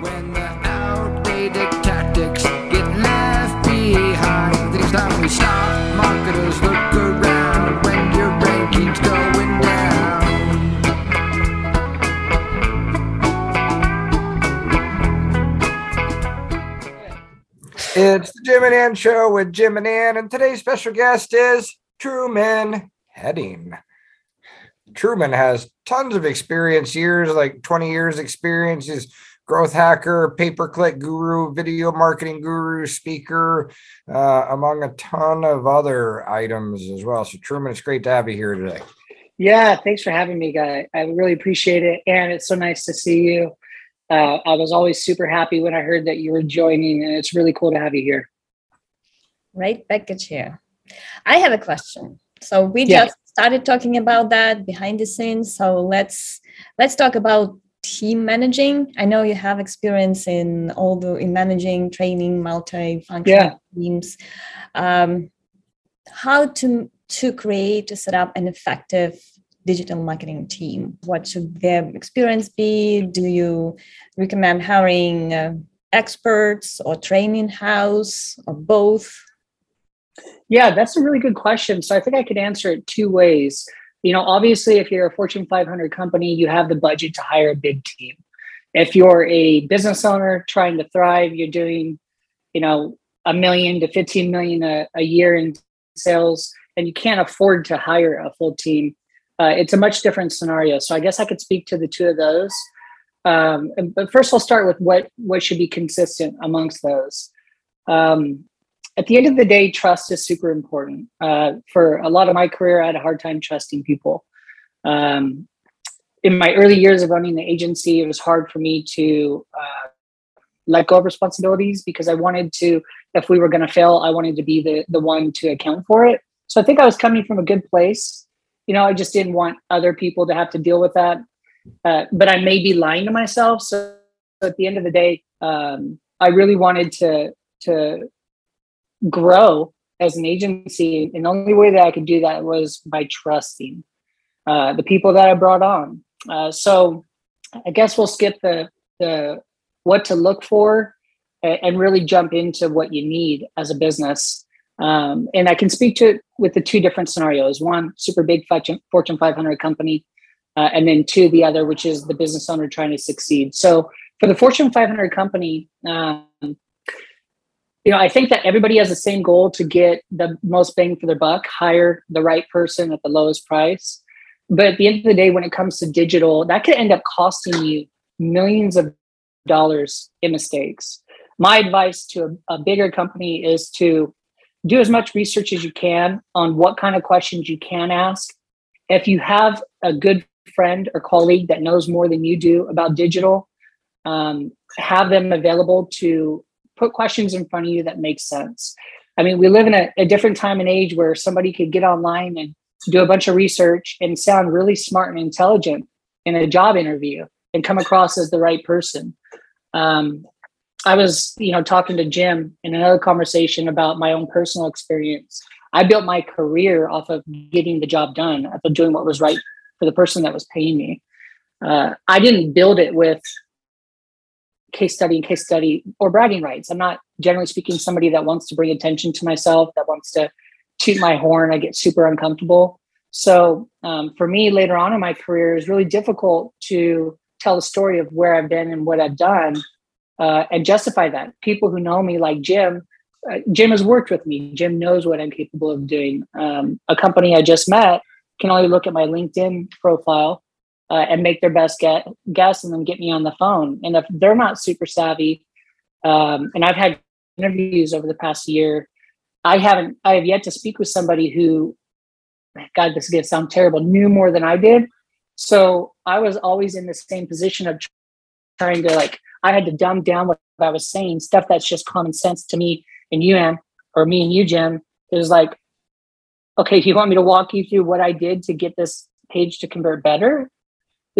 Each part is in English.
When the outdated tactics get left behind, it's time we stop. Marketers look around when your ranking's going down. It's the Jim and Ann show with Jim and Ann, and today's special guest is Truman Heading. Truman has tons of experience, years like 20 years experience. He's growth hacker, pay per click guru, video marketing guru, speaker, uh, among a ton of other items as well. So, Truman, it's great to have you here today. Yeah, thanks for having me, guy. I really appreciate it, and it's so nice to see you. Uh, I was always super happy when I heard that you were joining, and it's really cool to have you here. right back at you. I have a question. So we Yeah. just started talking about that behind the scenes. So let's let's talk about team managing. I know you have experience in all the in managing, training, multi-functional Yeah. teams. Um, how to to create to set up an effective digital marketing team? What should their experience be? Do you recommend hiring uh, experts or training house or both? Yeah, that's a really good question. So I think I could answer it two ways. You know, obviously, if you're a Fortune 500 company, you have the budget to hire a big team. If you're a business owner trying to thrive, you're doing, you know, a million to 15 million a, a year in sales, and you can't afford to hire a full team. Uh, it's a much different scenario. So I guess I could speak to the two of those. Um, but first, I'll start with what what should be consistent amongst those. Um, at the end of the day, trust is super important. Uh, for a lot of my career, I had a hard time trusting people. Um, in my early years of running the agency, it was hard for me to uh, let go of responsibilities because I wanted to, if we were going to fail, I wanted to be the the one to account for it. So I think I was coming from a good place. You know, I just didn't want other people to have to deal with that. Uh, but I may be lying to myself. So at the end of the day, um, I really wanted to to grow as an agency and the only way that i could do that was by trusting uh, the people that i brought on. Uh, so i guess we'll skip the the what to look for and really jump into what you need as a business. Um, and i can speak to it with the two different scenarios. One super big fortune Fortune 500 company uh, and then two the other which is the business owner trying to succeed. So for the fortune 500 company um, you know, I think that everybody has the same goal to get the most bang for their buck, hire the right person at the lowest price. But at the end of the day, when it comes to digital, that could end up costing you millions of dollars in mistakes. My advice to a, a bigger company is to do as much research as you can on what kind of questions you can ask. If you have a good friend or colleague that knows more than you do about digital, um, have them available to put questions in front of you that make sense. I mean, we live in a, a different time and age where somebody could get online and do a bunch of research and sound really smart and intelligent in a job interview and come across as the right person. Um, I was, you know, talking to Jim in another conversation about my own personal experience. I built my career off of getting the job done, off of doing what was right for the person that was paying me. Uh, I didn't build it with case study and case study or bragging rights. I'm not generally speaking somebody that wants to bring attention to myself, that wants to toot my horn. I get super uncomfortable. So um, for me, later on in my career, it's really difficult to tell the story of where I've been and what I've done uh, and justify that. People who know me, like Jim, uh, Jim has worked with me. Jim knows what I'm capable of doing. Um, a company I just met can only look at my LinkedIn profile uh, and make their best get, guess and then get me on the phone. And if they're not super savvy, um, and I've had interviews over the past year, I haven't, I have yet to speak with somebody who, God, this is going to sound terrible, knew more than I did. So I was always in the same position of trying to like, I had to dumb down what I was saying, stuff that's just common sense to me and you, Ann, or me and you, Jim. It was like, okay, do you want me to walk you through what I did to get this page to convert better?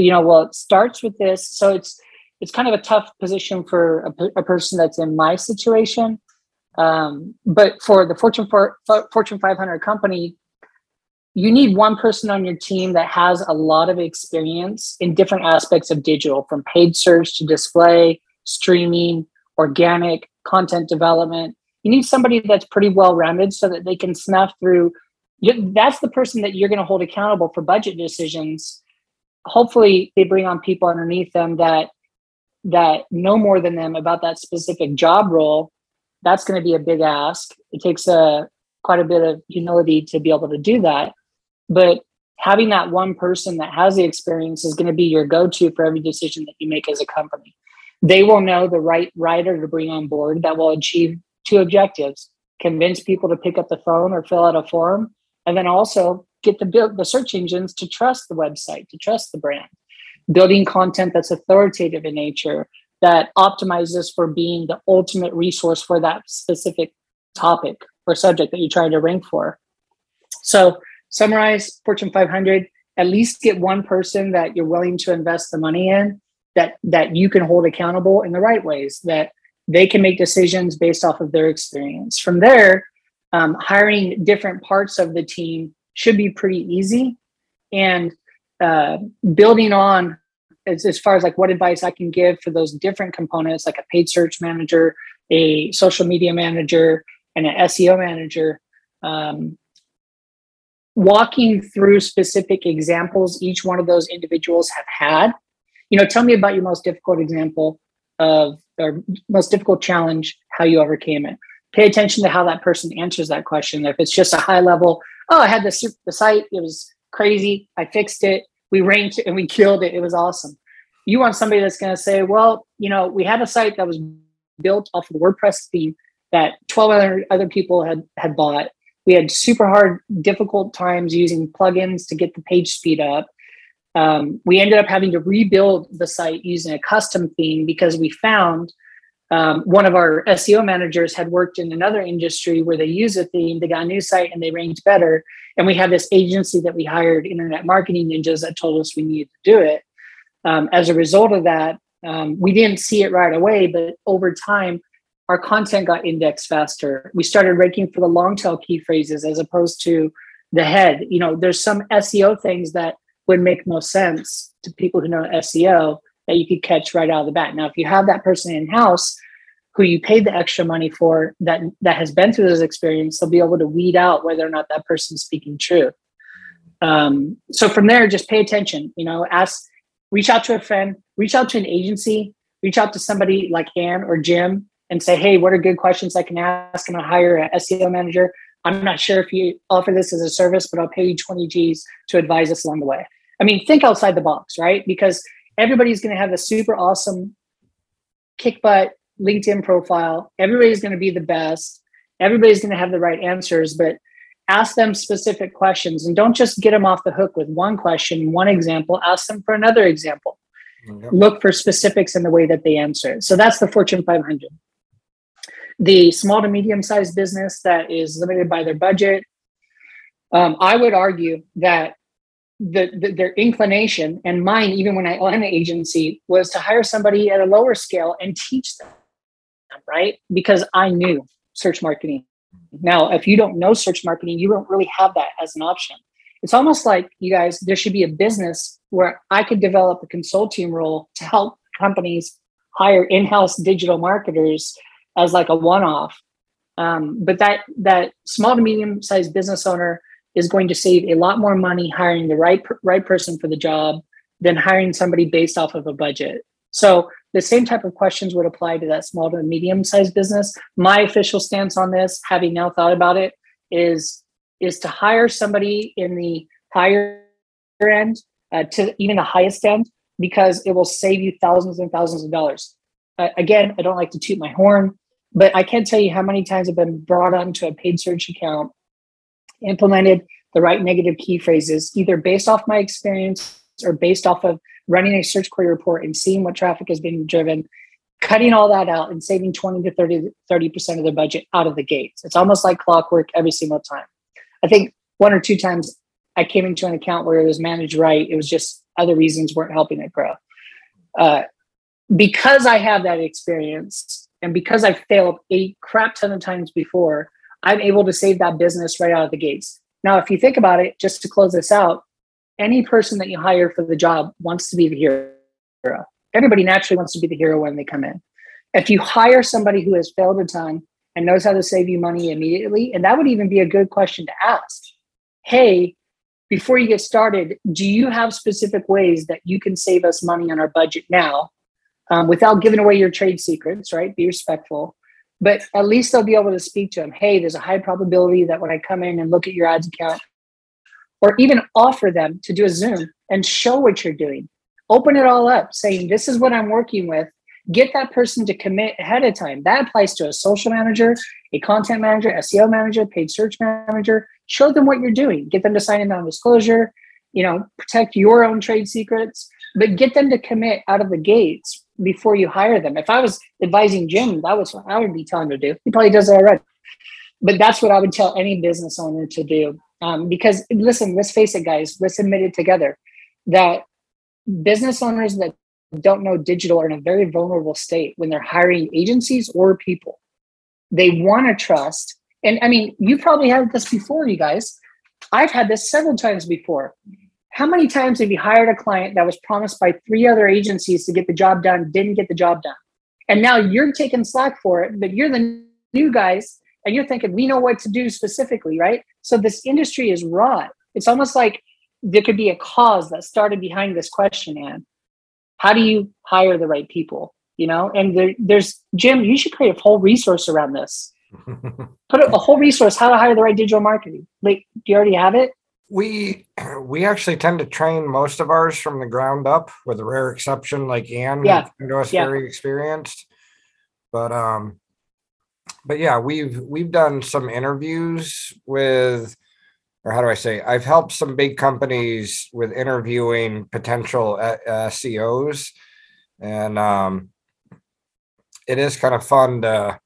You know well it starts with this so it's it's kind of a tough position for a, a person that's in my situation um, but for the fortune for, fortune 500 company you need one person on your team that has a lot of experience in different aspects of digital from paid search to display streaming, organic content development. You need somebody that's pretty well rounded so that they can snuff through. That's the person that you're going to hold accountable for budget decisions. Hopefully, they bring on people underneath them that that know more than them about that specific job role. That's going to be a big ask. It takes a quite a bit of humility to be able to do that. But having that one person that has the experience is going to be your go-to for every decision that you make as a company. They will know the right writer to bring on board that will achieve two objectives: convince people to pick up the phone or fill out a form, and then also get the build the search engines to trust the website, to trust the brand. Building content that's authoritative in nature, that optimizes for being the ultimate resource for that specific topic or subject that you're trying to rank for. So summarize Fortune 500, at least get one person that you're willing to invest the money in that that you can hold accountable in the right ways that they can make decisions based off of their experience. From there, um, hiring different parts of the team should be pretty easy, and uh, building on as, as far as like what advice I can give for those different components, like a paid search manager, a social media manager, and an SEO manager. Um, walking through specific examples each one of those individuals have had. You know tell me about your most difficult example of or most difficult challenge how you overcame it. Pay attention to how that person answers that question. If it's just a high level oh i had this the site it was crazy. I fixed it. We ranked and we killed it. It was awesome. You want somebody that's going to say well you know we had a site that was built off of the wordpress theme that 12 other, other people had had bought. We had super hard, difficult times using plugins to get the page speed up. Um, we ended up having to rebuild the site using a custom theme because we found um, one of our SEO managers had worked in another industry where they use a theme. They got a new site and they ranked better. And we had this agency that we hired, Internet Marketing Ninjas, that told us we needed to do it. Um, as a result of that, um, we didn't see it right away, but over time, our content got indexed faster. We started ranking for the long tail key phrases as opposed to the head. You know, there's some SEO things that would make no sense to people who know SEO that you could catch right out of the bat. Now, if you have that person in house who you paid the extra money for that that has been through this experience, they'll be able to weed out whether or not that person's speaking truth. Um, so from there, just pay attention. You know, ask, reach out to a friend, reach out to an agency, reach out to somebody like Ann or Jim and say, hey, what are good questions I can ask? I'm to hire an SEO manager. I'm not sure if you offer this as a service, but I'll pay you 20 G's to advise us along the way. I mean, think outside the box, right? Because everybody's going to have a super awesome kick butt LinkedIn profile. Everybody's going to be the best. Everybody's going to have the right answers, but ask them specific questions and don't just get them off the hook with one question, one example. Ask them for another example. Yep. Look for specifics in the way that they answer. So that's the Fortune 500 the small to medium sized business that is limited by their budget. Um, I would argue that the, the, their inclination and mine, even when I own an agency, was to hire somebody at a lower scale and teach them, right? Because I knew search marketing. Now, if you don't know search marketing, you don't really have that as an option. It's almost like you guys, there should be a business where I could develop a consulting role to help companies hire in-house digital marketers as like a one-off. Um, but that that small to medium sized business owner is going to save a lot more money hiring the right right person for the job than hiring somebody based off of a budget. So the same type of questions would apply to that small to medium sized business. My official stance on this, having now thought about it, is is to hire somebody in the higher end uh, to even the highest end because it will save you thousands and thousands of dollars. Uh, again, I don't like to toot my horn, but I can't tell you how many times I've been brought onto a paid search account, implemented the right negative key phrases, either based off my experience or based off of running a search query report and seeing what traffic is being driven, cutting all that out and saving 20 to 30, 30% of their budget out of the gates. It's almost like clockwork every single time. I think one or two times I came into an account where it was managed right. It was just other reasons weren't helping it grow. Uh, because I have that experience, and because I failed a crap ton of times before, I'm able to save that business right out of the gates. Now, if you think about it, just to close this out, any person that you hire for the job wants to be the hero. Everybody naturally wants to be the hero when they come in. if you hire somebody who has failed a ton and knows how to save you money immediately, and that would even be a good question to ask. Hey, before you get started, do you have specific ways that you can save us money on our budget now um, without giving away your trade secrets, right? Be respectful. But at least they'll be able to speak to them. Hey, there's a high probability that when I come in and look at your ads account, or even offer them to do a Zoom and show what you're doing. Open it all up, saying, This is what I'm working with. Get that person to commit ahead of time. That applies to a social manager, a content manager, SEO manager, paid search manager. Show them what you're doing. Get them to sign a non-disclosure, you know, protect your own trade secrets, but get them to commit out of the gates before you hire them. If I was advising Jim, that was what I would be telling him to do. He probably does it already. But that's what I would tell any business owner to do. Um, because listen, let's face it, guys, let's admit it together that business owners that don't know digital are in a very vulnerable state when they're hiring agencies or people. They want to trust. And I mean, you probably had this before, you guys. I've had this several times before. How many times have you hired a client that was promised by three other agencies to get the job done, didn't get the job done? And now you're taking slack for it, but you're the new guys and you're thinking, we know what to do specifically, right? So this industry is wrought. It's almost like there could be a cause that started behind this question, Ann. How do you hire the right people? You know, and there, there's Jim, you should create a whole resource around this. Put a, a whole resource, how to hire the right digital marketing. Like, do you already have it? We we actually tend to train most of ours from the ground up with a rare exception like Ann Yeah. to us Yeah. very experienced. But um but yeah, we've we've done some interviews with or how do I say? I've helped some big companies with interviewing potential uh, uh, SEOs and um it is kind of fun to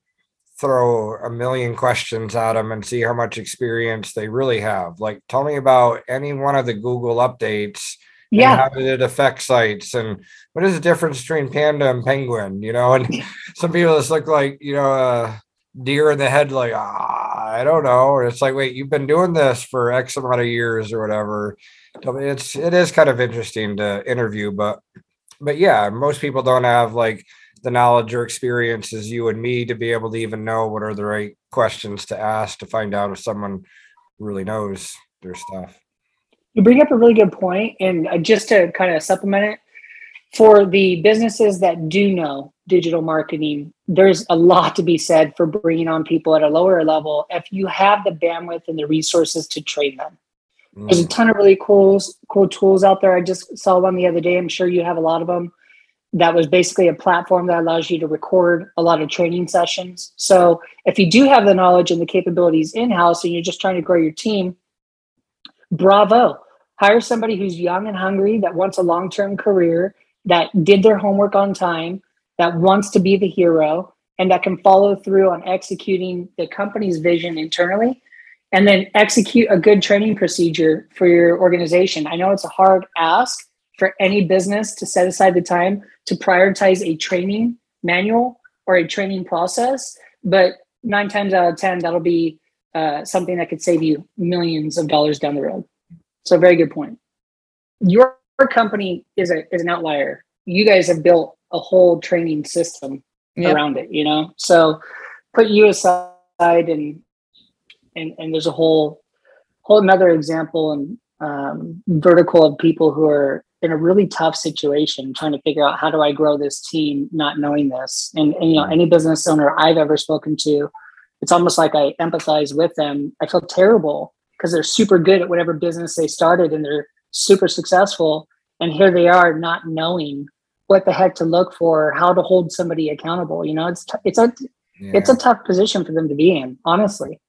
throw a million questions at them and see how much experience they really have. Like, tell me about any one of the Google updates. and Yeah. how did it affect sites? And what is the difference between panda and penguin? You know, and some people just look like, you know, a deer in the headlight. Ah, I don't know. Or it's like, wait, you've been doing this for X amount of years or whatever. It's it is kind of interesting to interview, but but yeah, most people don't have like the knowledge or experience as you and me to be able to even know what are the right questions to ask to find out if someone really knows their stuff. You bring up a really good point, and uh, just to kind of supplement it, for the businesses that do know digital marketing, there's a lot to be said for bringing on people at a lower level if you have the bandwidth and the resources to train them. There's a Mm, ton of really cool, cool tools out there. I just saw one the other day. I'm sure you have a lot of them. That was basically a platform that allows you to record a lot of training sessions. So if you do have the knowledge and the capabilities in house and you're just trying to grow your team, bravo. Hire somebody who's young and hungry that wants a long term career, that did their homework on time, that wants to be the hero, and that can follow through on executing the company's vision internally and then execute a good training procedure for your organization. I know it's a hard ask for any business to set aside the time to prioritize a training manual or a training process, but nine times out of 10, that'll be uh, something that could save you millions of dollars down the road. So, very good point. Your company is, a, is an outlier. You guys have built a whole training system Yep. around it, you know? So, put you aside and and and there's a whole whole another example and um, vertical of people who are in a really tough situation trying to figure out how do i grow this team not knowing this. And, and you know any business owner i've ever spoken to it's almost like i empathize with them. I feel terrible because they're super good at whatever business they started and they're super successful. And here they are not knowing what the heck to look for how to hold somebody accountable. You know it's t- it's a it's a tough position for them to be in honestly